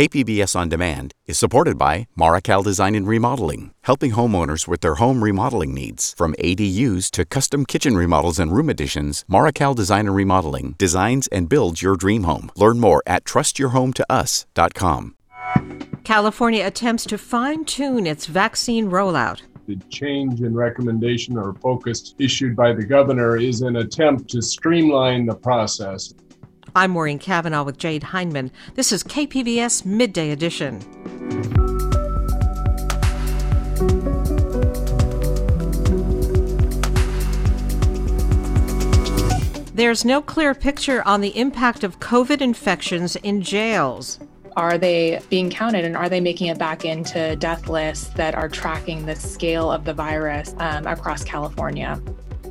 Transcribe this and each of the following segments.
KPBS On Demand is supported by Marrokal Design and Remodeling, helping homeowners with their home remodeling needs. From ADUs to custom kitchen remodels and room additions, Marrokal Design and Remodeling designs and builds your dream home. Learn more at trustyourhometous.com. California attempts to fine tune its vaccine rollout. The change in recommendation or focus issued by the governor is an attempt to streamline the process. I'm Maureen Cavanaugh with Jade Hindman. This is KPBS Midday Edition. There's no clear picture on the impact of COVID infections in jails. Are they being counted and are they making it back into death lists that are tracking the scale of the virus um, across California?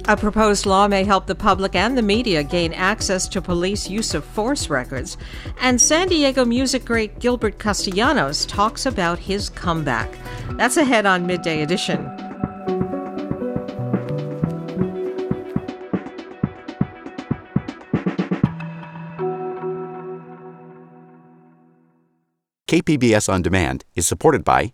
A proposed law may help the public and the media gain access to police use of force records. And San Diego music great Gilbert Castellanos talks about his comeback. That's ahead on Midday Edition. KPBS On Demand is supported by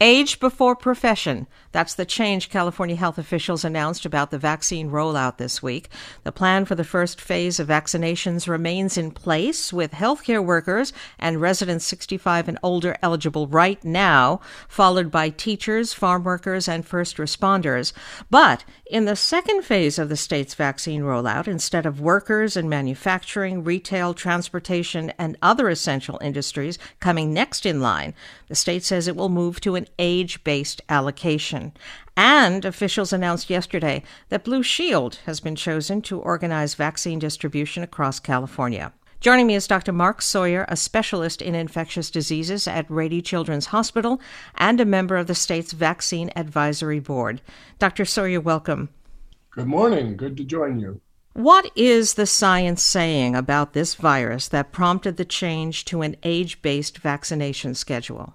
Age before profession. That's the change California health officials announced about the vaccine rollout this week. The plan for the first phase of vaccinations remains in place, with healthcare workers and residents 65 and older eligible right now, followed by teachers, farm workers, and first responders. But in the second phase of the state's vaccine rollout, instead of workers in manufacturing, retail, transportation, and other essential industries coming next in line, the state says it will move to an age based allocation. And officials announced yesterday that Blue Shield has been chosen to organize vaccine distribution across California. Joining me is Dr. Mark Sawyer, a specialist in infectious diseases at Rady Children's Hospital and a member of the state's Vaccine Advisory Board. Dr. Sawyer, welcome. Good morning. Good to join you. What is the science saying about this virus that prompted the change to an age based vaccination schedule?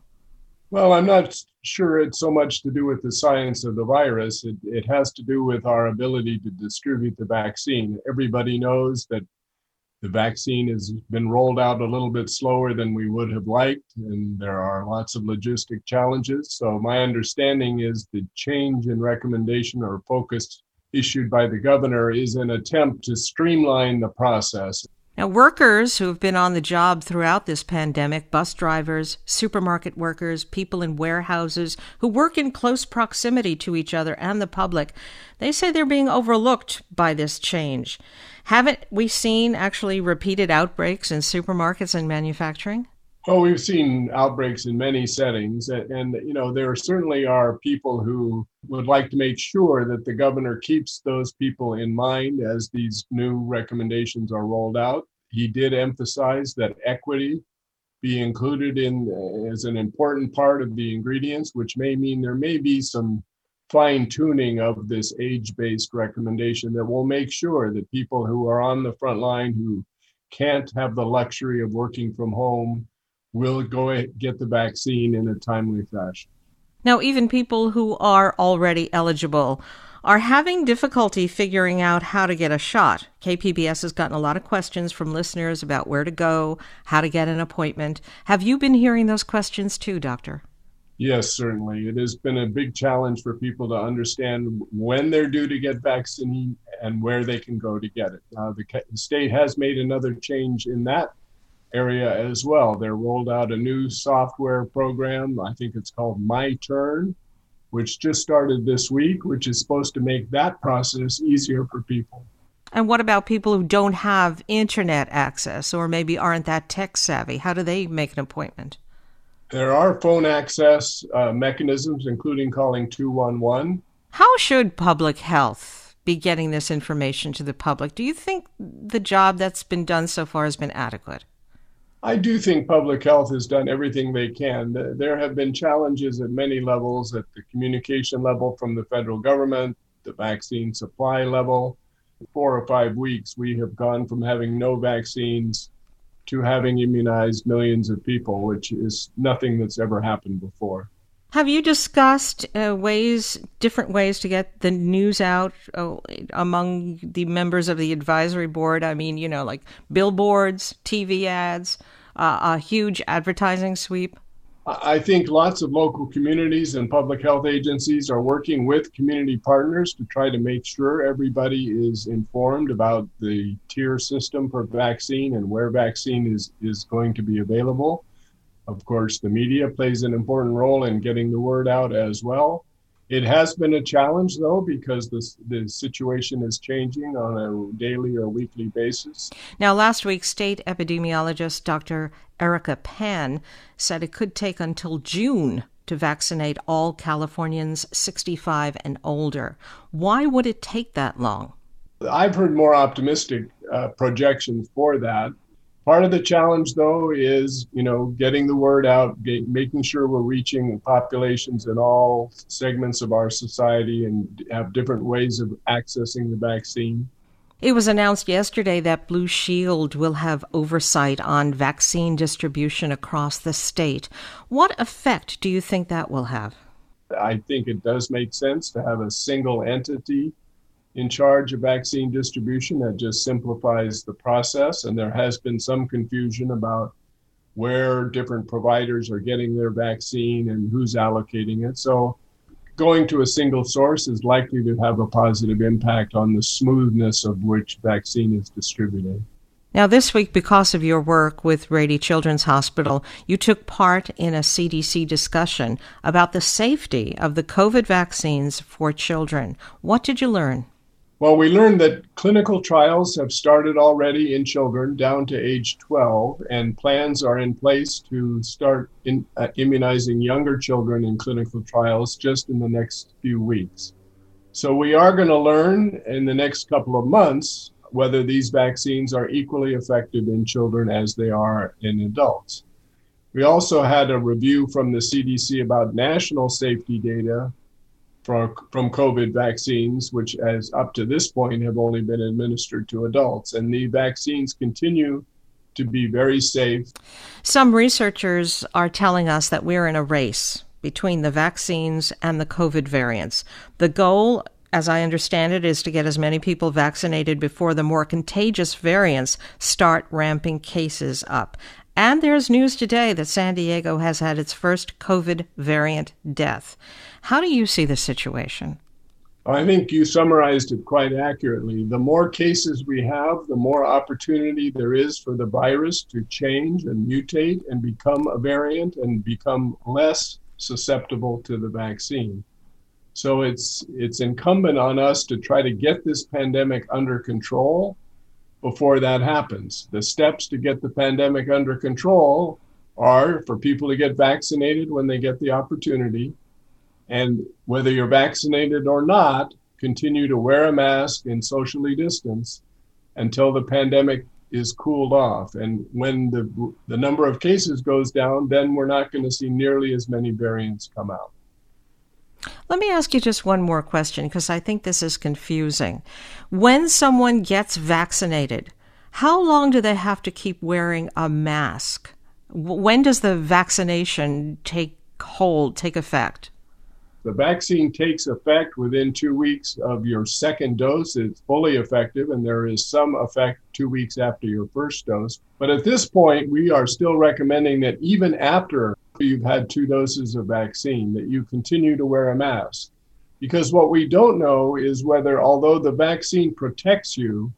Well, I'm not sure it's so much to do with the science of the virus. It, it has to do with our ability to distribute the vaccine. Everybody knows that the vaccine has been rolled out a little bit slower than we would have liked, and there are lots of logistic challenges. So, my understanding is the change in recommendation or focus issued by the governor is an attempt to streamline the process. Now, workers who have been on the job throughout this pandemic, bus drivers, supermarket workers, people in warehouses who work in close proximity to each other and the public, they say they're being overlooked by this change. Haven't we seen actually repeated outbreaks in supermarkets and manufacturing? Well, we've seen outbreaks in many settings, and, and, you know there certainly are people who would like to make sure that the governor keeps those people in mind as these new recommendations are rolled out. He did emphasize that equity be included in uh, as an important part of the ingredients, which may mean there may be some fine tuning of this age-based recommendation that will make sure that people who are on the front line who can't have the luxury of working from home will go get the vaccine in a timely fashion. Now, even people who are already eligible are having difficulty figuring out how to get a shot. KPBS has gotten a lot of questions from listeners about where to go, how to get an appointment. Have you been hearing those questions too, Doctor? Yes, certainly. It has been a big challenge for people to understand when they're due to get vaccine and where they can go to get it. Uh, the state has made another change in that area as well. They rolled out a new software program. I think it's called My Turn, which just started this week, which is supposed to make that process easier for people. And what about people who don't have internet access or maybe aren't that tech savvy? How do they make an appointment? There are phone access uh, mechanisms, including calling 211. How should public health be getting this information to the public? Do you think the job that's been done so far has been adequate? I do think public health has done everything they can. There have been challenges at many levels at the communication level from the federal government, the vaccine supply level. Four or five weeks, we have gone from having no vaccines to having immunized millions of people, which is nothing that's ever happened before. Have you discussed uh, ways, different ways to get the news out uh, among the members of the advisory board? I mean, you know, like billboards, TV ads, uh, a huge advertising sweep? I think lots of local communities and public health agencies are working with community partners to try to make sure everybody is informed about the tier system for vaccine and where vaccine is, is going to be available. Of course, the media plays an important role in getting the word out as well. It has been a challenge, though, because the, the situation is changing on a daily or weekly basis. Now, last week, state epidemiologist Dr. Erica Pan said it could take until June to vaccinate all Californians 65 and older. Why would it take that long? I've heard more optimistic uh, projections for that. Part of the challenge, though, is you know getting the word out, get, making sure we're reaching populations in all segments of our society, and have different ways of accessing the vaccine. It was announced yesterday that Blue Shield will have oversight on vaccine distribution across the state. What effect do you think that will have? I think it does make sense to have a single entity in charge of vaccine distribution. That just simplifies the process. And there has been some confusion about where different providers are getting their vaccine and who's allocating it. So going to a single source is likely to have a positive impact on the smoothness of which vaccine is distributed. Now, this week, because of your work with Rady Children's Hospital, you took part in a CDC discussion about the safety of the COVID vaccines for children. What did you learn? Well, we learned that clinical trials have started already in children down to age 12, and plans are in place to start in, uh, immunizing younger children in clinical trials just in the next few weeks. So, we are going to learn in the next couple of months whether these vaccines are equally effective in children as they are in adults. We also had a review from the CDC about national safety data from, from COVID vaccines, which as up to this point have only been administered to adults. And the vaccines continue to be very safe. Some researchers are telling us that we're in a race between the vaccines and the COVID variants. The goal as I understand it, is to get as many people vaccinated before the more contagious variants start ramping cases up. And there's news today that San Diego has had its first COVID variant death. How do you see the situation? I think you summarized it quite accurately. The more cases we have, the more opportunity there is for the virus to change and mutate and become a variant and become less susceptible to the vaccine. So it's it's incumbent on us to try to get this pandemic under control before that happens. The steps to get the pandemic under control are for people to get vaccinated when they get the opportunity. And whether you're vaccinated or not, continue to wear a mask and socially distance until the pandemic is cooled off. And when the, the number of cases goes down, then we're not going to see nearly as many variants come out. Let me ask you just one more question because I think this is confusing. When someone gets vaccinated, how long do they have to keep wearing a mask? When does the vaccination take hold, take effect? The vaccine takes effect within two weeks of your second dose. It's fully effective, and there is some effect two weeks after your first dose. But at this point, we are still recommending that even after you've had two doses of vaccine, that you continue to wear a mask. Because what we don't know is whether, although the vaccine protects you,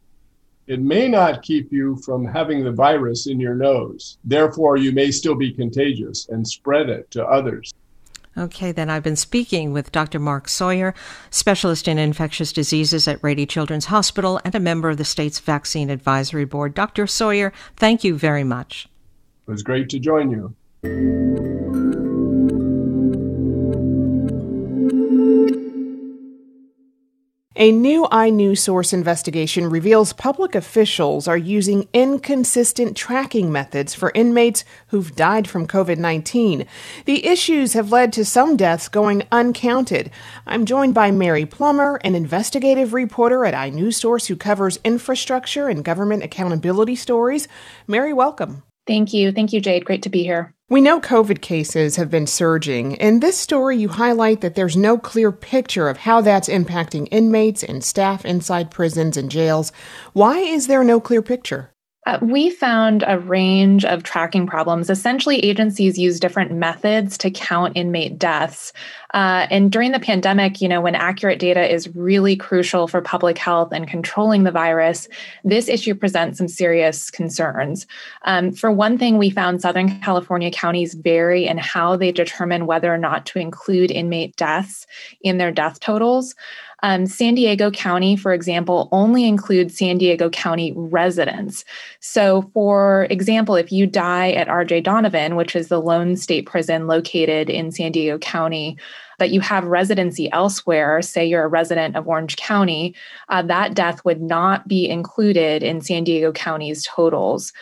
it may not keep you from having the virus in your nose. Therefore, you may still be contagious and spread it to others. Okay, then I've been speaking with Dr. Mark Sawyer, specialist in infectious diseases at Rady Children's Hospital and a member of the state's Vaccine Advisory Board. Dr. Sawyer, thank you very much. It was great to join you. A new iNewsSource investigation reveals public officials are using inconsistent tracking methods for inmates who've died from COVID 19. The issues have led to some deaths going uncounted. I'm joined by Mary Plummer, an investigative reporter at iNewsSource who covers infrastructure and government accountability stories. Mary, welcome. Thank you. Thank you, Jade. Great to be here. We know COVID cases have been surging. In this story, you highlight that there's no clear picture of how that's impacting inmates and staff inside prisons and jails. Why is there no clear picture? Uh, we found a range of tracking problems. Essentially, agencies use different methods to count inmate deaths. Uh, and during the pandemic, you know, when accurate data is really crucial for public health and controlling the virus, this issue presents some serious concerns. Um, for one thing, we found Southern California counties vary in how they determine whether or not to include inmate deaths in their death totals. Um, San Diego County, for example, only includes San Diego County residents. So, for example, if you die at RJ Donovan, which is the lone state prison located in San Diego County, but you have residency elsewhere, say you're a resident of Orange County, uh, that death would not be included in San Diego County's totals.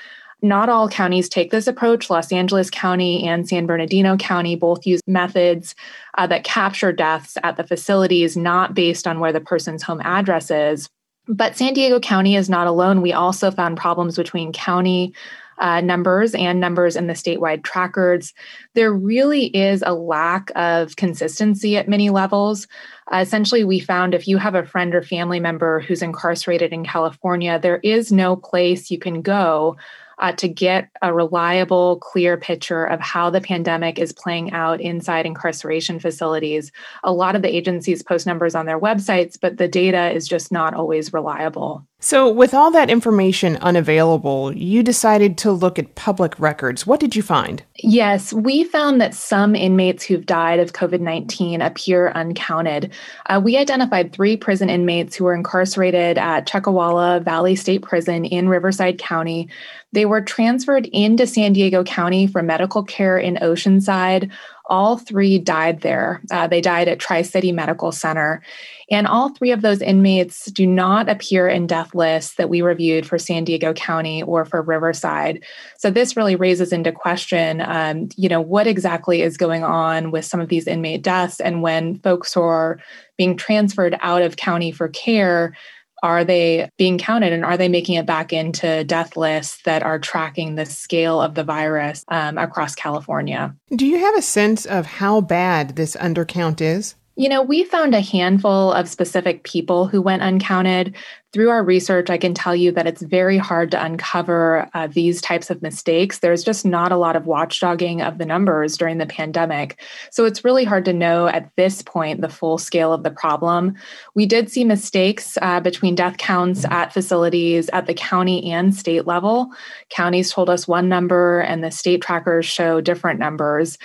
Not all counties take this approach. Los Angeles County and San Bernardino County both use methods uh, that capture deaths at the facilities, not based on where the person's home address is. But San Diego County is not alone. We also found problems between county uh, numbers and numbers in the statewide trackers. There really is a lack of consistency at many levels. Uh, essentially, we found if you have a friend or family member who's incarcerated in California, there is no place you can go uh, to get a reliable, clear picture of how the pandemic is playing out inside incarceration facilities. A lot of the agencies post numbers on their websites, but the data is just not always reliable. So, with all that information unavailable, you decided to look at public records. What did you find? Yes, we found that some inmates who've died of COVID 19 appear uncounted. Uh, we identified three prison inmates who were incarcerated at Chuckawalla Valley State Prison in Riverside County. They were transferred into San Diego County for medical care in Oceanside. All three died there. Uh, they died at Tri City Medical Center. And all three of those inmates do not appear in death lists that we reviewed for San Diego County or for Riverside. So this really raises into question, um, you know, what exactly is going on with some of these inmate deaths, and when folks are being transferred out of county for care are they being counted and are they making it back into death lists that are tracking the scale of the virus um, across California? Do you have a sense of how bad this undercount is? You know, we found a handful of specific people who went uncounted. Through our research, I can tell you that it's very hard to uncover uh, these types of mistakes. There's just not a lot of watchdogging of the numbers during the pandemic. So it's really hard to know at this point the full scale of the problem. We did see mistakes uh, between death counts at facilities at the county and state level. Counties told us one number, and the state trackers show different numbers.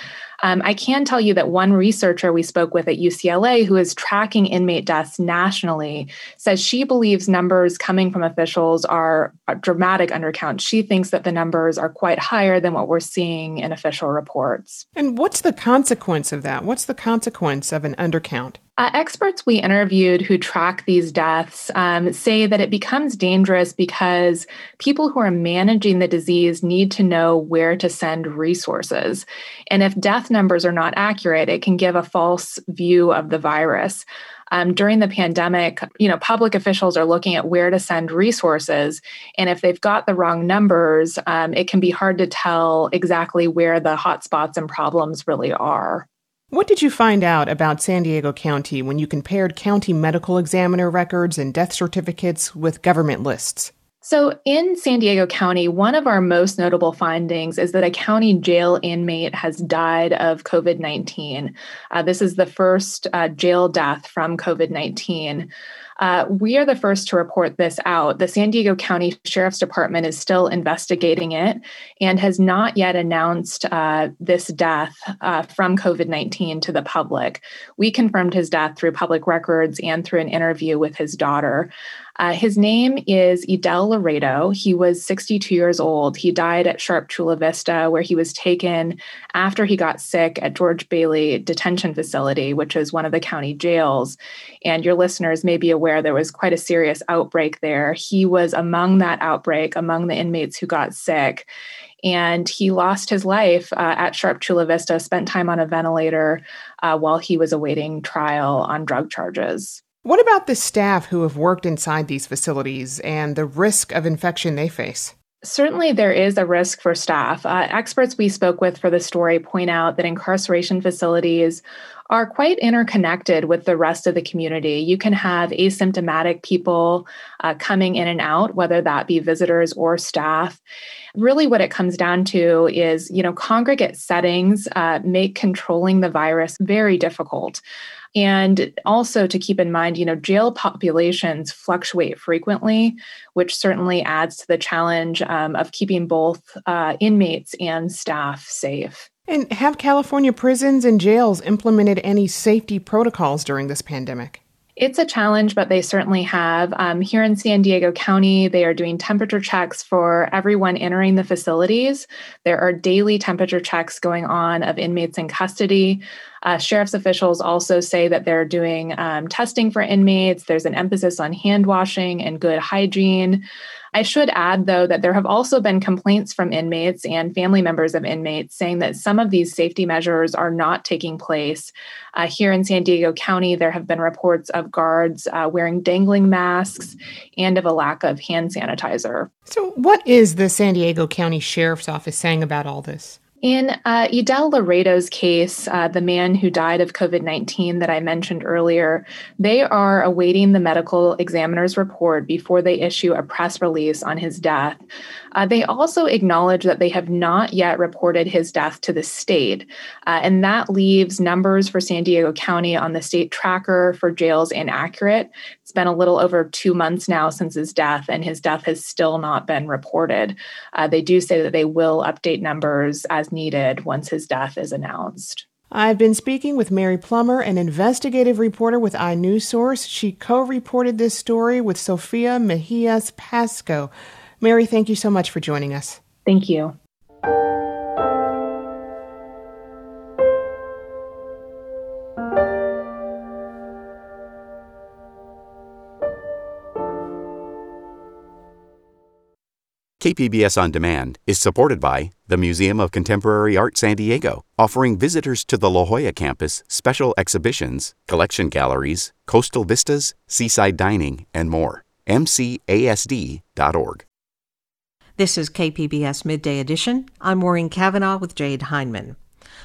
Um, I can tell you that one researcher we spoke with at UCLA who is tracking inmate deaths nationally says she believes numbers coming from officials are a dramatic undercount. She thinks that the numbers are quite higher than what we're seeing in official reports. And what's the consequence of that? What's the consequence of an undercount? Uh, experts we interviewed who track these deaths um, say that it becomes dangerous because people who are managing the disease need to know where to send resources. And if death numbers are not accurate, it can give a false view of the virus. Um, during the pandemic, you know, public officials are looking at where to send resources, and if they've got the wrong numbers, um, it can be hard to tell exactly where the hotspots and problems really are. What did you find out about San Diego County when you compared county medical examiner records and death certificates with government lists? So, in San Diego County, one of our most notable findings is that a county jail inmate has died of COVID 19. Uh, this is the first uh, jail death from COVID 19. Uh, we are the first to report this out. The San Diego County Sheriff's Department is still investigating it and has not yet announced uh, this death uh, from COVID 19 to the public. We confirmed his death through public records and through an interview with his daughter. Uh, his name is Idel Laredo. He was 62 years old. He died at Sharp Chula Vista, where he was taken after he got sick at George Bailey Detention Facility, which is one of the county jails. And your listeners may be aware there was quite a serious outbreak there. He was among that outbreak, among the inmates who got sick. And he lost his life uh, at Sharp Chula Vista, spent time on a ventilator uh, while he was awaiting trial on drug charges. What about the staff who have worked inside these facilities and the risk of infection they face? Certainly, there is a risk for staff. Uh, experts we spoke with for the story point out that incarceration facilities are quite interconnected with the rest of the community. You can have asymptomatic people uh, coming in and out, whether that be visitors or staff. Really, what it comes down to is, you know, congregate settings uh, make controlling the virus very difficult. And also to keep in mind, you know, jail populations fluctuate frequently, which certainly adds to the challenge um, of keeping both uh, inmates and staff safe. And have California prisons and jails implemented any safety protocols during this pandemic? It's a challenge, but they certainly have. Um, here in San Diego County, they are doing temperature checks for everyone entering the facilities. There are daily temperature checks going on of inmates in custody. Uh, sheriff's officials also say that they're doing um, testing for inmates. There's an emphasis on hand washing and good hygiene. I should add, though, that there have also been complaints from inmates and family members of inmates saying that some of these safety measures are not taking place. Uh, here in San Diego County, there have been reports of guards uh, wearing dangling masks and of a lack of hand sanitizer. So, what is the San Diego County Sheriff's Office saying about all this? In uh, Idel Laredo's case, uh, the man who died of COVID 19 that I mentioned earlier, they are awaiting the medical examiner's report before they issue a press release on his death. Uh, they also acknowledge that they have not yet reported his death to the state, uh, and that leaves numbers for San Diego County on the state tracker for jails inaccurate. It's been a little over two months now since his death, and his death has still not been reported. Uh, they do say that they will update numbers as needed once his death is announced. I've been speaking with Mary Plummer, an investigative reporter with iNewsSource. She co reported this story with Sofia Mejias Pasquel. Mary, thank you so much for joining us. Thank you. KPBS On Demand is supported by the Museum of Contemporary Art San Diego, offering visitors to the La Jolla campus special exhibitions, collection galleries, coastal vistas, seaside dining, and more. MCASD.org. This is KPBS Midday Edition. I'm Maureen Cavanaugh with Jade Hindman.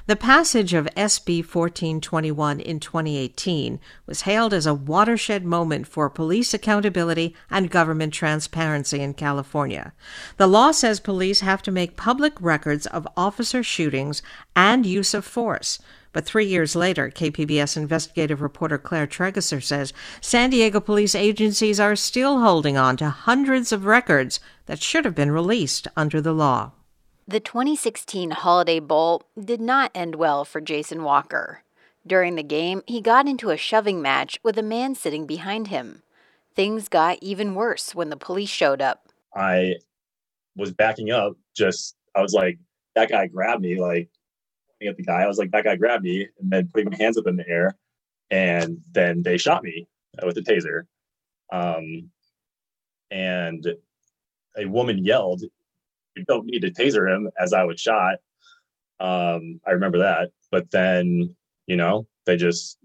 The passage of SB 1421 in 2018 was hailed as a watershed moment for police accountability and government transparency in California. The law says police have to make public records of officer shootings and use of force. But three years later, KPBS investigative reporter Claire Trageser says San Diego police agencies are still holding on to hundreds of records that should have been released under the law. The 2016 Holiday Bowl did not end well for Jason Walker. During the game, he got into a shoving match with a man sitting behind him. Things got even worse when the police showed up. I was backing up, just, I was like, that guy grabbed me, like, at the guy. I was like, that guy grabbed me, and then putting my hands up in the air. And then they shot me with a taser. Um, and a woman yelled, you don't need to taser him as I was shot. Um, I remember that. But then, you know, they just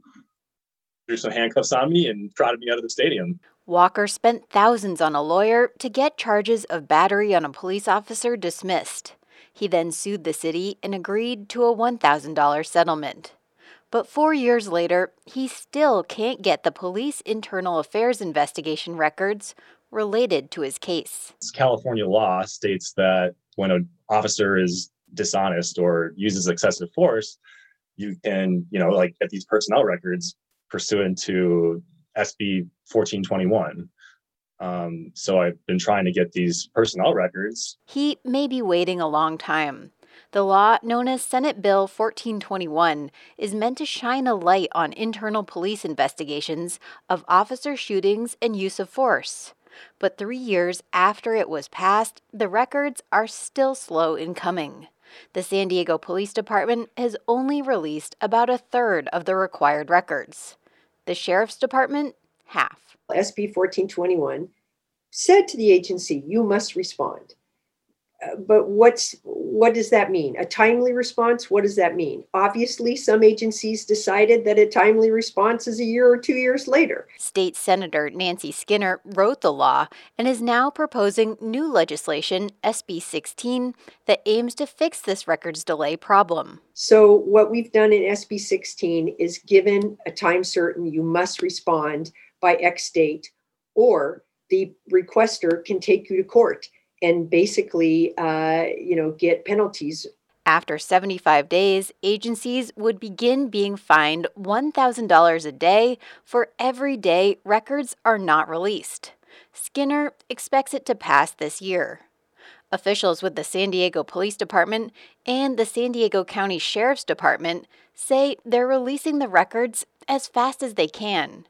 threw some handcuffs on me and trotted me out of the stadium. Walker spent thousands on a lawyer to get charges of battery on a police officer dismissed. He then sued the city and agreed to a $1,000 settlement. But four years later, he still can't get the police internal affairs investigation records related to his case. California law states that when an officer is dishonest or uses excessive force, you can, you know, like get these personnel records pursuant to SB 1421. Um, so I've been trying to get these personnel records. He may be waiting a long time. The law, known as Senate Bill 1421, is meant to shine a light on internal police investigations of officer shootings and use of force. But three years after it was passed, the records are still slow in coming. The San Diego Police Department has only released about a third of the required records. The Sheriff's Department half. SB 1421 said to the agency, you must respond but what's what does that mean? A timely response? What does that mean? Obviously, some agencies decided that a timely response is a year or two years later. State Senator Nancy Skinner wrote the law and is now proposing new legislation, SB 16, that aims to fix this records delay problem. So, what we've done in SB 16 is given a time certain you must respond by X date, or the requester can take you to court and basically, uh, you know, get penalties. After 75 days, agencies would begin being fined $1,000 a day for every day records are not released. Skinner expects it to pass this year. Officials with the San Diego Police Department and the San Diego County Sheriff's Department say they're releasing the records as fast as they can.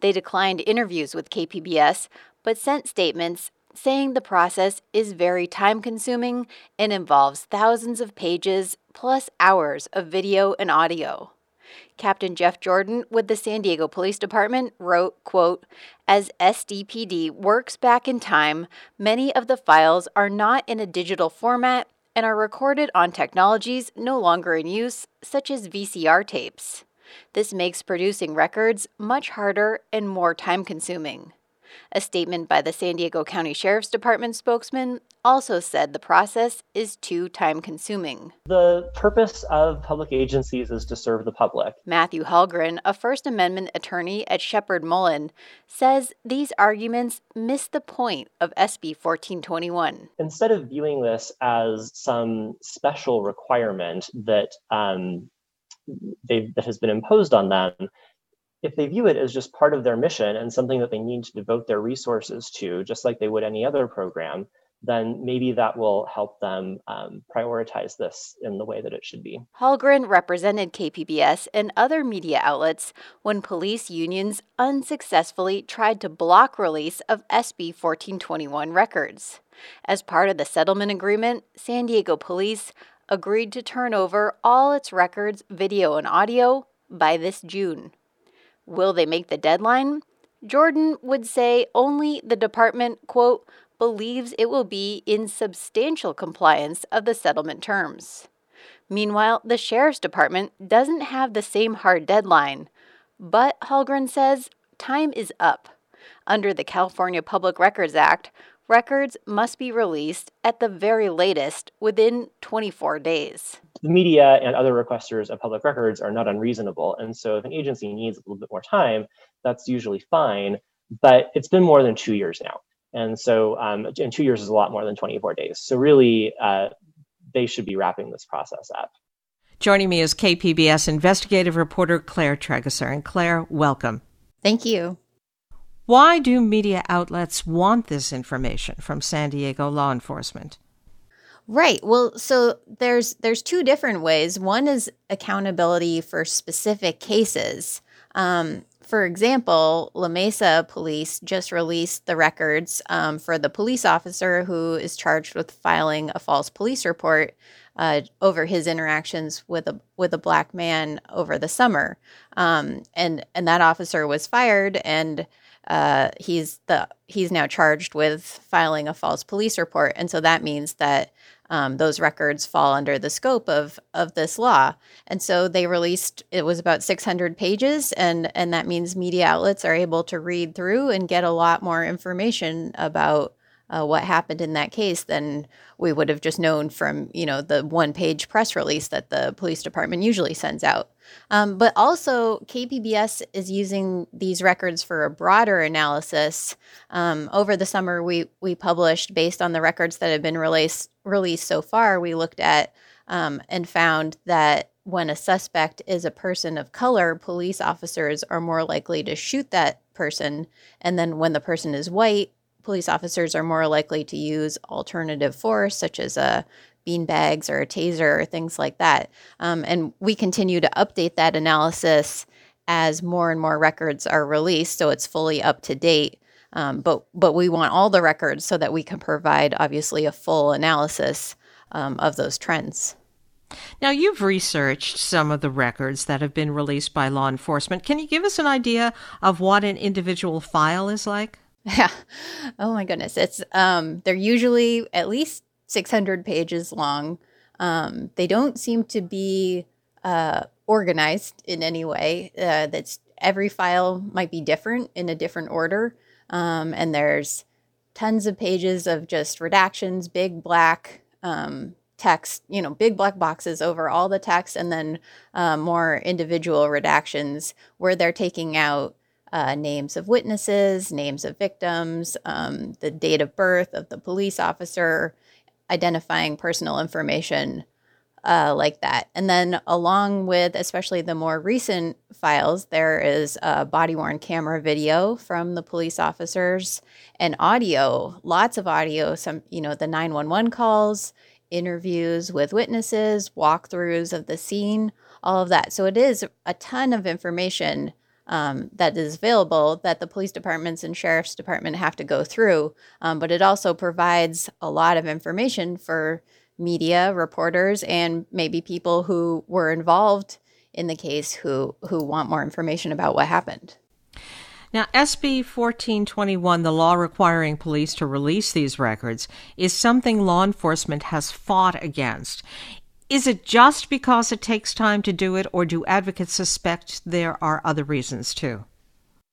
They declined interviews with KPBS, but sent statements saying the process is very time consuming and involves thousands of pages plus hours of video and audio. Captain Jeff Jordan with the San Diego Police Department wrote, quote, As SDPD works back in time, many of the files are not in a digital format and are recorded on technologies no longer in use, such as VCR tapes. This makes producing records much harder and more time consuming. A statement by the San Diego County Sheriff's Department spokesman also said the process is too time consuming. The purpose of public agencies is to serve the public. Matthew Hallgren, a First Amendment attorney at Sheppard Mullin, says these arguments miss the point of SB 1421. Instead of viewing this as some special requirement that um, that has been imposed on them, if they view it as just part of their mission and something that they need to devote their resources to, just like they would any other program, then maybe that will help them um, prioritize this in the way that it should be. Hallgren represented KPBS and other media outlets when police unions unsuccessfully tried to block release of SB 1421 records. As part of the settlement agreement, San Diego Police agreed to turn over all its records, video, and audio by this June. Will they make the deadline? Jordan would say only the department, quote, believes it will be in substantial compliance of the settlement terms. Meanwhile, the sheriff's department doesn't have the same hard deadline, but Hallgren says time is up. Under the California Public Records Act, records must be released at the very latest within 24 days. The media and other requesters of public records are not unreasonable. And so if an agency needs a little bit more time, that's usually fine. But it's been more than two years now. And so, um, and two years is a lot more than 24 days. So really, uh, they should be wrapping this process up. Joining me is KPBS investigative reporter Claire Trageser. And Claire, welcome. Thank you. Why do media outlets want this information from San Diego law enforcement? Right. Well, so there's there's two different ways. One is accountability for specific cases. Um, for example, La Mesa police just released the records um, for the police officer who is charged with filing a false police report uh, over his interactions with a with a black man over the summer, um, and and that officer was fired and uh, he's the he's now charged with filing a false police report, and so that means that um, those records fall under the scope of of this law. And so they released it was about 600 pages, and and that means media outlets are able to read through and get a lot more information about uh, what happened in that case than we would have just known from you know the one page press release that the police department usually sends out. Um, but also, KPBS is using these records for a broader analysis. Um, over the summer, we we published based on the records that have been released released so far. We looked at um, and found that when a suspect is a person of color, police officers are more likely to shoot that person, and then when the person is white, police officers are more likely to use alternative force, such as a bean bags or a taser or things like that. Um, and we continue to update that analysis as more and more records are released, so it's fully up to date. Um, but but we want all the records so that we can provide obviously a full analysis um, of those trends. Now, you've researched some of the records that have been released by law enforcement. Can you give us an idea of what an individual file is like? Yeah. Oh my goodness. It's um they're usually at least 600 pages long. Um, they don't seem to be uh, organized in any way. Uh, that's every file might be different in a different order, um, and there's tons of pages of just redactions, big black um, text, you know, big black boxes over all the text, and then uh, more individual redactions where they're taking out uh, names of witnesses, names of victims, um, the date of birth of the police officer, identifying personal information uh, like that. And then, along with especially the more recent files, there is a body worn camera video from the police officers and audio, lots of audio, some, you know, the 911 calls, interviews with witnesses, walkthroughs of the scene, all of that. So, it is a ton of information um, that is available that the police departments and sheriff's department have to go through. Um, but it also provides a lot of information for media reporters and maybe people who were involved in the case who who want more information about what happened. Now, SB 1421, the law requiring police to release these records, is something law enforcement has fought against. Is it just because it takes time to do it, or do advocates suspect there are other reasons too?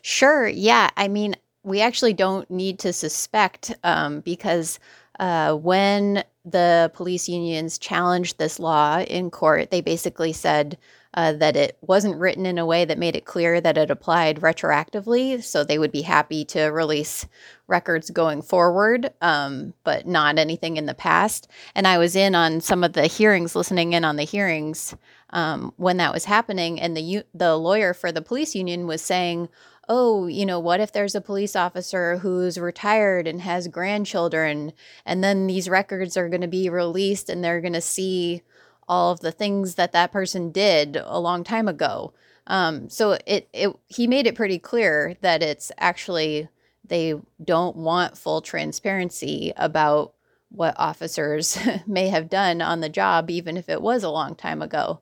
Sure. Yeah. I mean, we actually don't need to suspect um, because uh, when the police unions challenged this law in court, they basically said uh, that it wasn't written in a way that made it clear that it applied retroactively. So they would be happy to release records going forward, um, but not anything in the past. And I was in on some of the hearings, listening in on the hearings um, when that was happening, and the the lawyer for the police union was saying, oh, you know, what if there's a police officer who's retired and has grandchildren, and then these records are going to be released and they're going to see all of the things that that person did a long time ago. Um, so it, it he made it pretty clear that it's actually they don't want full transparency about what officers may have done on the job, even if it was a long time ago.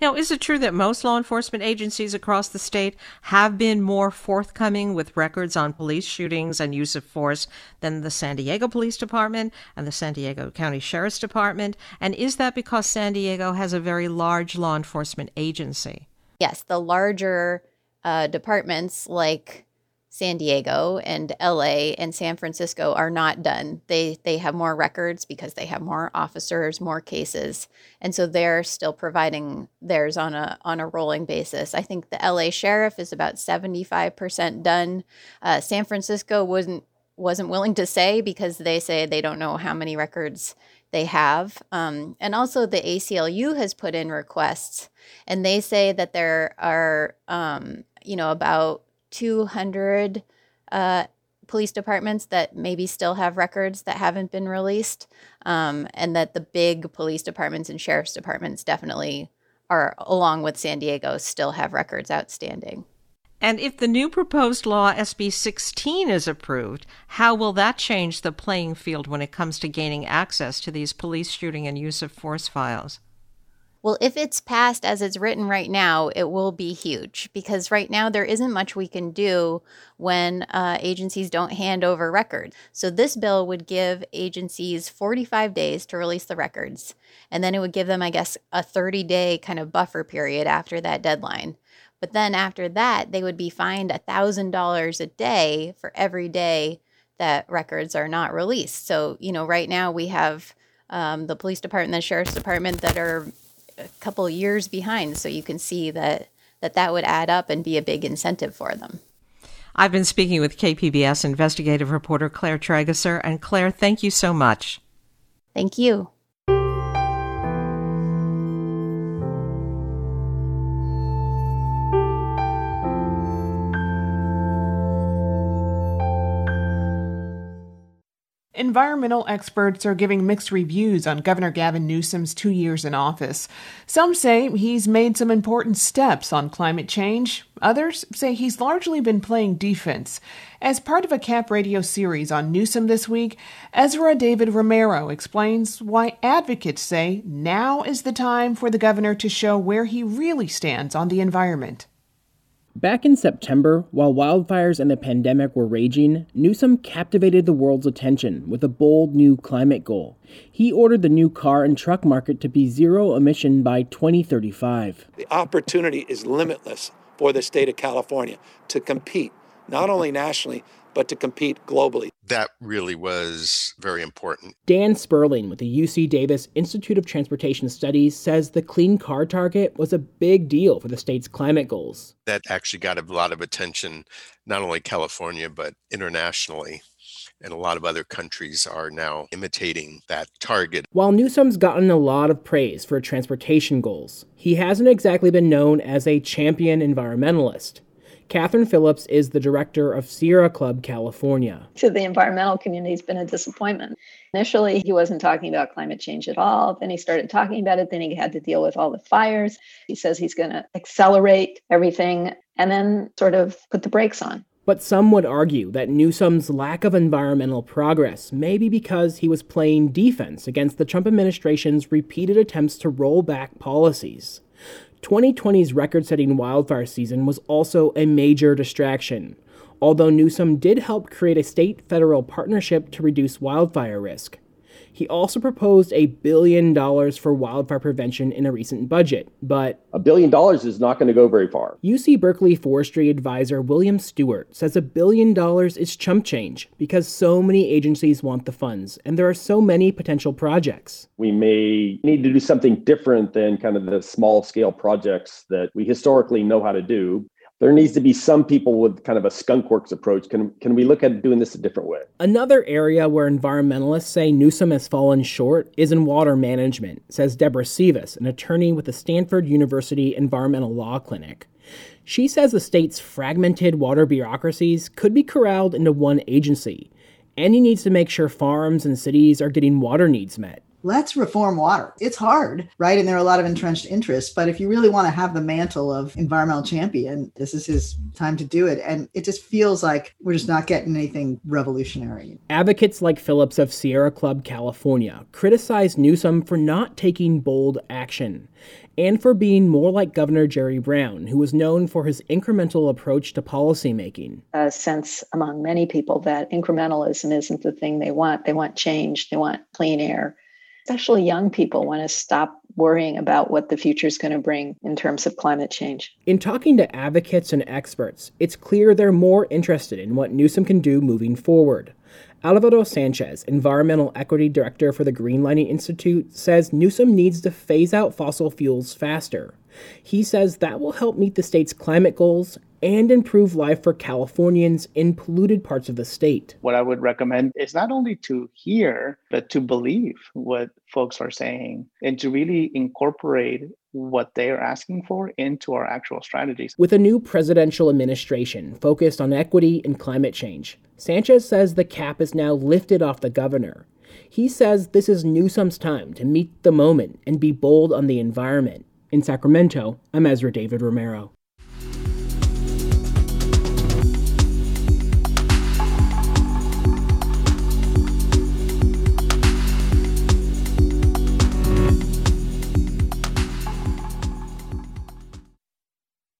Now, is it true that most law enforcement agencies across the state have been more forthcoming with records on police shootings and use of force than the San Diego Police Department and the San Diego County Sheriff's Department? And is that because San Diego has a very large law enforcement agency? Yes, the larger uh, departments like San Diego and LA and San Francisco are not done. They they have more records because they have more officers, more cases. And so they're still providing theirs on a on a rolling basis. I think the LA sheriff is about 75% done. Uh, San Francisco wasn't wasn't willing to say because they say they don't know how many records they have. Um, and also the ACLU has put in requests and they say that there are um, you know about 200 uh, police departments that maybe still have records that haven't been released, um, and that the big police departments and sheriff's departments definitely are, along with San Diego, still have records outstanding. And if the new proposed law, SB 16, is approved, how will that change the playing field when it comes to gaining access to these police shooting and use of force files? Well, if it's passed as it's written right now, it will be huge because right now there isn't much we can do when uh, agencies don't hand over records. So, this bill would give agencies 45 days to release the records. And then it would give them, I guess, a 30 day kind of buffer period after that deadline. But then after that, they would be fined $1,000 a day for every day that records are not released. So, you know, right now we have um, the police department, the sheriff's department that are a couple years behind. So you can see that that that would add up and be a big incentive for them. I've been speaking with KPBS investigative reporter Claire Trageser. And Claire, thank you so much. Thank you. Environmental experts are giving mixed reviews on Governor Gavin Newsom's two years in office. Some say he's made some important steps on climate change. Others say he's largely been playing defense. As part of a Cap Radio series on Newsom this week, Ezra David Romero explains why advocates say now is the time for the governor to show where he really stands on the environment. Back in September, while wildfires and the pandemic were raging, Newsom captivated the world's attention with a bold new climate goal. He ordered the new car and truck market to be zero emission by 2035. The opportunity is limitless for the state of California to compete, not only nationally, but to compete globally. That really was very important. Dan Sperling with the UC Davis Institute of Transportation Studies says the clean car target was a big deal for the state's climate goals. That actually got a lot of attention, not only California, but internationally. And a lot of other countries are now imitating that target. While Newsom's gotten a lot of praise for transportation goals, he hasn't exactly been known as a champion environmentalist. Kathryn Phillips is the director of Sierra Club California. To the environmental community, it's been a disappointment. Initially, he wasn't talking about climate change at all. Then he started talking about it. Then he had to deal with all the fires. He says he's going to accelerate everything and then sort of put the brakes on. But some would argue that Newsom's lack of environmental progress may be because he was playing defense against the Trump administration's repeated attempts to roll back policies. 2020's record setting wildfire season was also a major distraction, although Newsom did help create a state federal partnership to reduce wildfire risk. He also proposed a billion dollars for wildfire prevention in a recent budget, but a billion dollars is not going to go very far. UC Berkeley forestry advisor William Stewart says a billion dollars is chump change because so many agencies want the funds and there are so many potential projects. We may need to do something different than kind of the small scale projects that we historically know how to do there needs to be some people with kind of a skunkworks approach. Can can we look at doing this a different way? Another area where environmentalists say Newsom has fallen short is in water management, says Deborah Sivas, an attorney with the Stanford University Environmental Law Clinic. She says the state's fragmented water bureaucracies could be corralled into one agency, and he needs to make sure farms and cities are getting water needs met let's reform water. It's hard, right? And there are a lot of entrenched interests. But if you really want to have the mantle of environmental champion, this is his time to do it. And it just feels like we're just not getting anything revolutionary. Advocates like Phillips of Sierra Club California criticize Newsom for not taking bold action and for being more like Governor Jerry Brown, who was known for his incremental approach to policymaking. A sense among many people that incrementalism isn't the thing they want. They want change, they want clean air especially young people want to stop worrying about what the future is going to bring in terms of climate change. In talking to advocates and experts, it's clear they're more interested in what Newsom can do moving forward. Alvaro Sanchez, Environmental Equity Director for the Greenlining Institute, says Newsom needs to phase out fossil fuels faster. He says that will help meet the state's climate goals and improve life for Californians in polluted parts of the state. What I would recommend is not only to hear, but to believe what folks are saying and to really incorporate what they are asking for into our actual strategies. With a new presidential administration focused on equity and climate change, Sanchez says the cap is now lifted off the governor. He says this is Newsom's time to meet the moment and be bold on the environment. In Sacramento, I'm Ezra David Romero.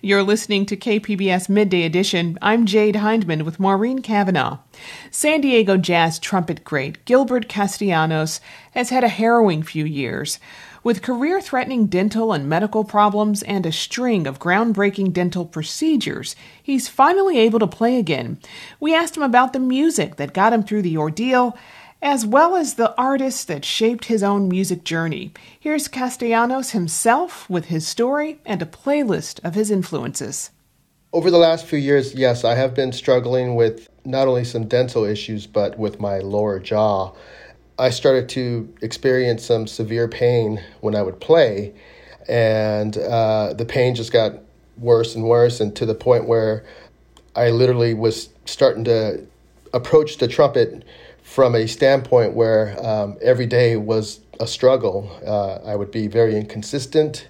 You're listening to KPBS Midday Edition. I'm Jade Hindman with Maureen Cavanaugh. San Diego jazz trumpet great Gilbert Castellanos has had a harrowing few years. With career threatening dental and medical problems and a string of groundbreaking dental procedures, he's finally able to play again. We asked him about the music that got him through the ordeal, as well as the artists that shaped his own music journey. Here's Castellanos himself with his story and a playlist of his influences. Over the last few years, yes, I have been struggling with not only some dental issues, but with my lower jaw. I started to experience some severe pain when I would play, and uh, the pain just got worse and worse, and to the point where I literally was starting to approach the trumpet from a standpoint where um, every day was a struggle. Uh, I would be very inconsistent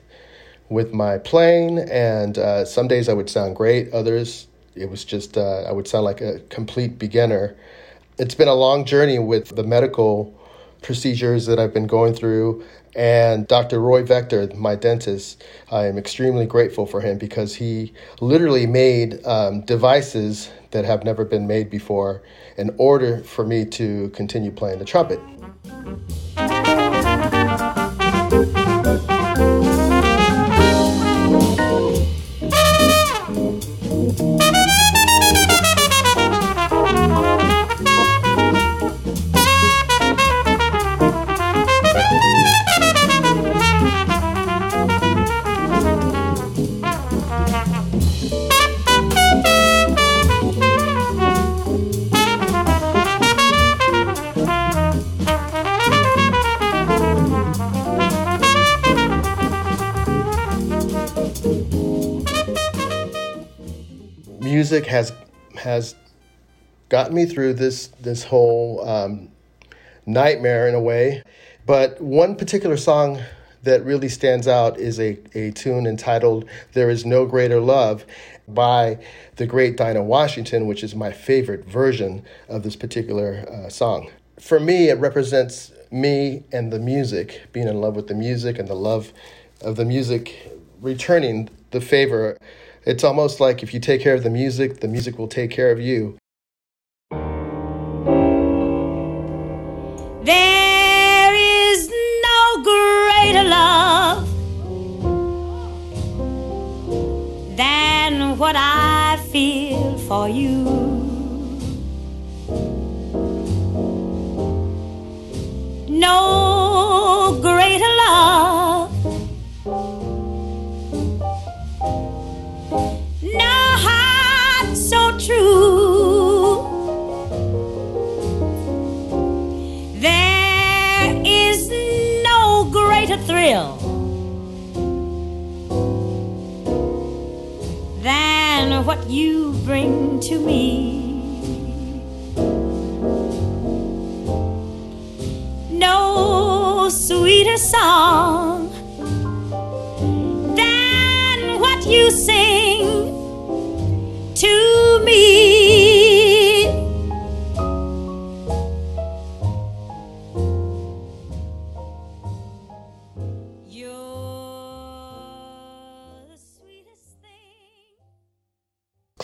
with my playing, and uh, some days I would sound great, others it was just uh, I would sound like a complete beginner. It's been a long journey with the medical procedures that I've been going through. And Dr. Roy Vector, my dentist, I am extremely grateful for him because he literally made um, devices that have never been made before in order for me to continue playing the trumpet. Music has has gotten me through this this whole um, nightmare in a way. But one particular song that really stands out is a, a tune entitled There Is No Greater Love by the great Dinah Washington, which is my favorite version of this particular uh, song. For me, it represents me and the music, being in love with the music and the love of the music returning the favor it's almost like if you take care of the music, the music will take care of you. There is no greater love than what I feel for you. No true. There is no greater thrill than what you bring to me. No sweeter song than what you sing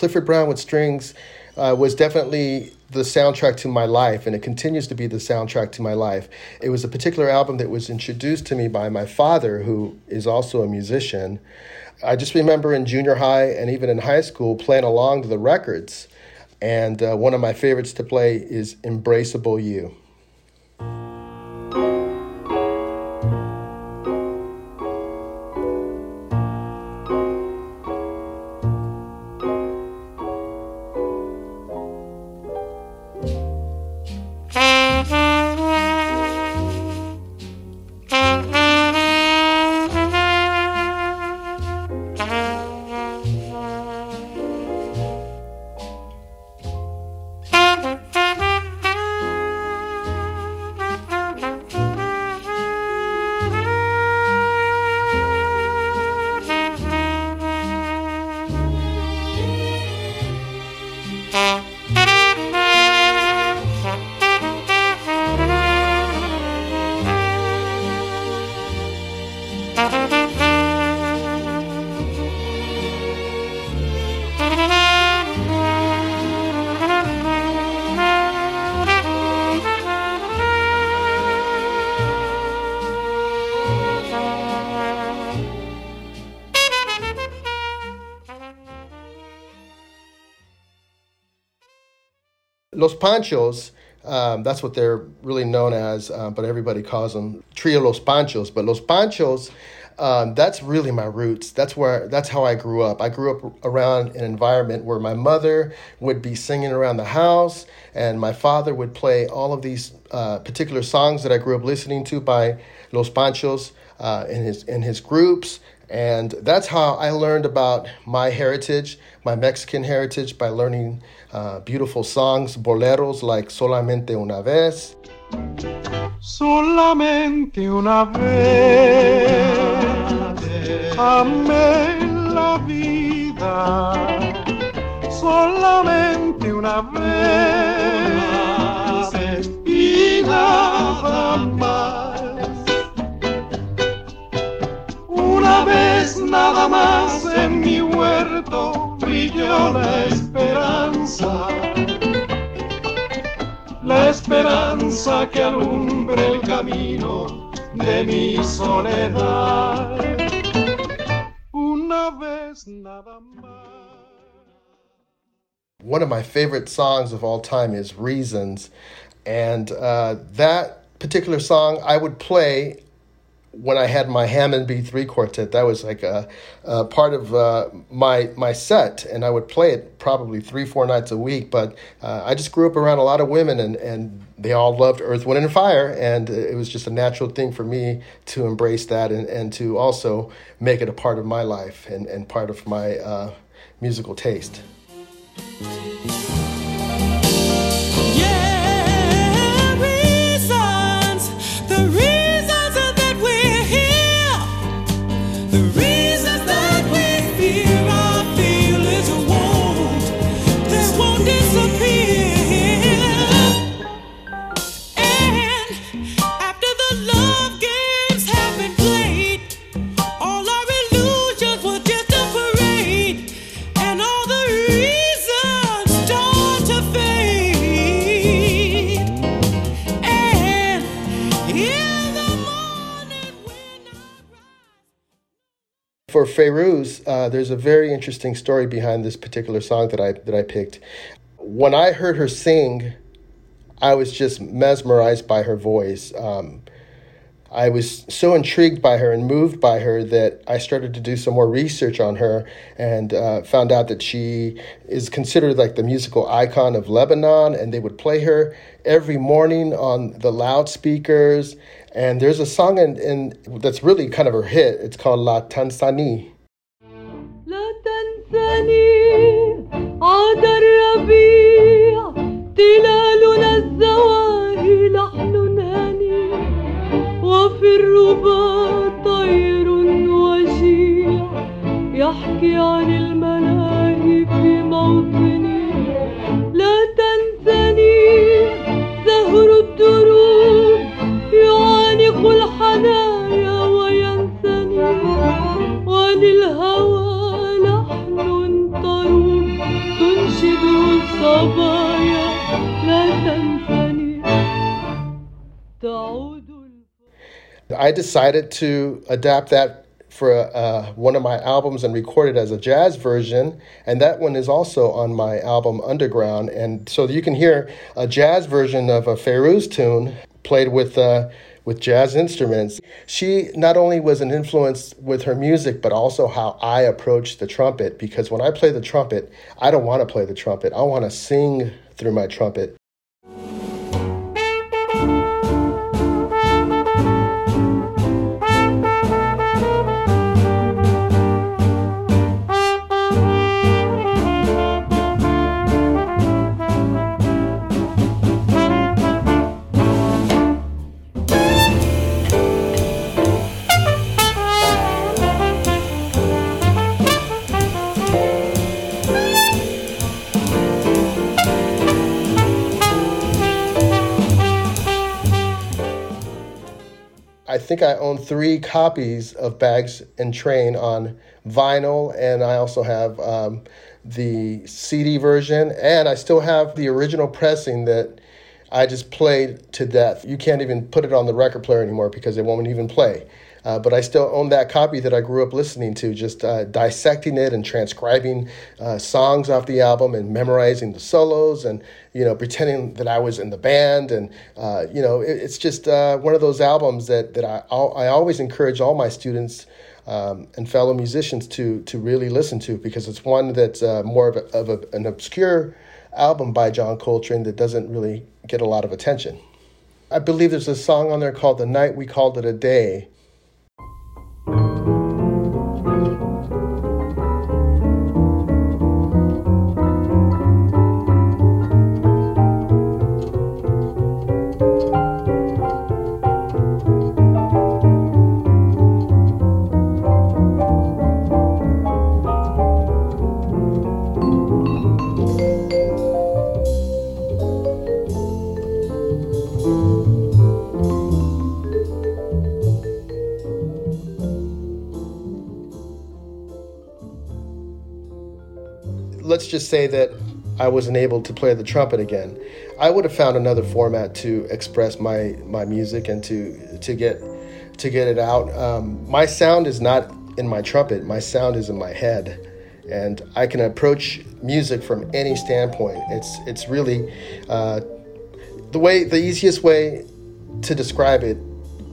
Clifford Brown with Strings uh, was definitely the soundtrack to my life, and it continues to be the soundtrack to my life. It was a particular album that was introduced to me by my father, who is also a musician. I just remember in junior high and even in high school playing along to the records. And uh, one of my favorites to play is Embraceable You. Los Panchos, um, that's what they're really known as, uh, but everybody calls them Trio Los Panchos. But Los Panchos um, that's really my roots. That's where that's how I grew up. I grew up around an environment where my mother would be singing around the house, and my father would play all of these uh, particular songs that I grew up listening to by Los Panchos uh, in his in his groups. And that's how I learned about my heritage, my Mexican heritage, by learning uh, beautiful songs, boleros like Solamente una vez. Solamente una vez amé la vida. Solamente una vez y nada más. Vez nada más en mi huerto brilló la esperanza la esperanza que el camino de mi soledad. Una vez nada más. One of my favorite songs of all time is Reasons. And uh, that particular song I would play when I had my Hammond B3 quartet, that was like a, a part of uh, my my set, and I would play it probably three, four nights a week. But uh, I just grew up around a lot of women, and, and they all loved Earth, Wind, and Fire, and it was just a natural thing for me to embrace that and, and to also make it a part of my life and, and part of my uh, musical taste. For Fairuz, uh, there's a very interesting story behind this particular song that I that I picked. When I heard her sing, I was just mesmerized by her voice. Um, I was so intrigued by her and moved by her that I started to do some more research on her and uh, found out that she is considered like the musical icon of Lebanon, and they would play her every morning on the loudspeakers and there's a song in, in that's really kind of her hit. It's called La Tanzani. لا تنساني عاد الربيع تلالنا وفي الربا طير وشيع يحكي عن الملاهي في موطني. لا تنساني زهر الدروب يعانق الحنايا وينثني. وللهوى لحن طروب تنشده الصبايا. لا تنسني تعود I decided to adapt that for uh, one of my albums and record it as a jazz version, and that one is also on my album Underground. And so you can hear a jazz version of a Fairuz tune played with uh, with jazz instruments. She not only was an influence with her music, but also how I approach the trumpet. Because when I play the trumpet, I don't want to play the trumpet. I want to sing through my trumpet. Think I own three copies of Bags and Trane on vinyl, and I also have um, the CD version, and I still have the original pressing that I just played to death. You can't even put it on the record player anymore because it won't even play. Uh, but I still own that copy that I grew up listening to, just uh, dissecting it and transcribing uh, songs off the album and memorizing the solos and you know pretending that I was in the band. And uh, you know, it, it's just uh, one of those albums that that I I always encourage all my students. Um, and fellow musicians to to really listen to because it's one that's uh, more of, a, of a, an obscure album by John Coltrane that doesn't really get a lot of attention. I believe there's a song on there called The Night We Called It a Day. Let's just say that I wasn't able to play the trumpet again, I would have found another format to express my my music and to to get to get it out. Um, my sound is not in my trumpet. My sound is in my head, and I can approach music from any standpoint. It's it's really uh, the way the easiest way to describe it.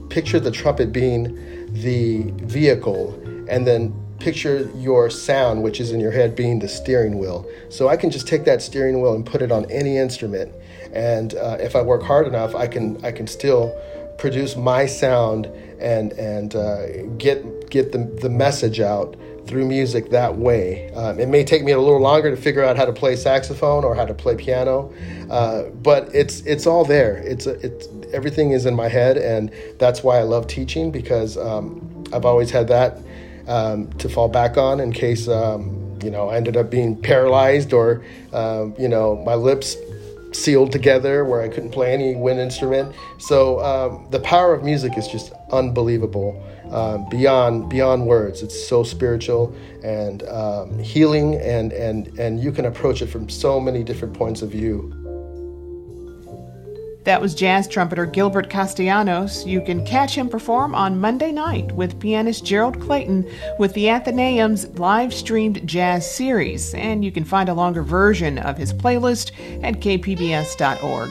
Picture the trumpet being the vehicle, and then picture your sound, which is in your head, being the steering wheel. So I can just take that steering wheel and put it on any instrument, and uh, if I work hard enough, I can I can still produce my sound and and uh, get get the the message out through music that way. Um, it may take me a little longer to figure out how to play saxophone or how to play piano, uh, but it's it's all there. It's it's everything is in my head, and that's why I love teaching because um, I've always had that um, to fall back on in case um, you know I ended up being paralyzed or um, you know my lips sealed together where I couldn't play any wind instrument. So um, the power of music is just unbelievable, um, beyond beyond words. It's so spiritual and um, healing, and and and you can approach it from so many different points of view. That was jazz trumpeter Gilbert Castellanos. You can catch him perform on Monday night with pianist Gerald Clayton with the Athenaeum's live streamed jazz series, and you can find a longer version of his playlist at kpbs.org.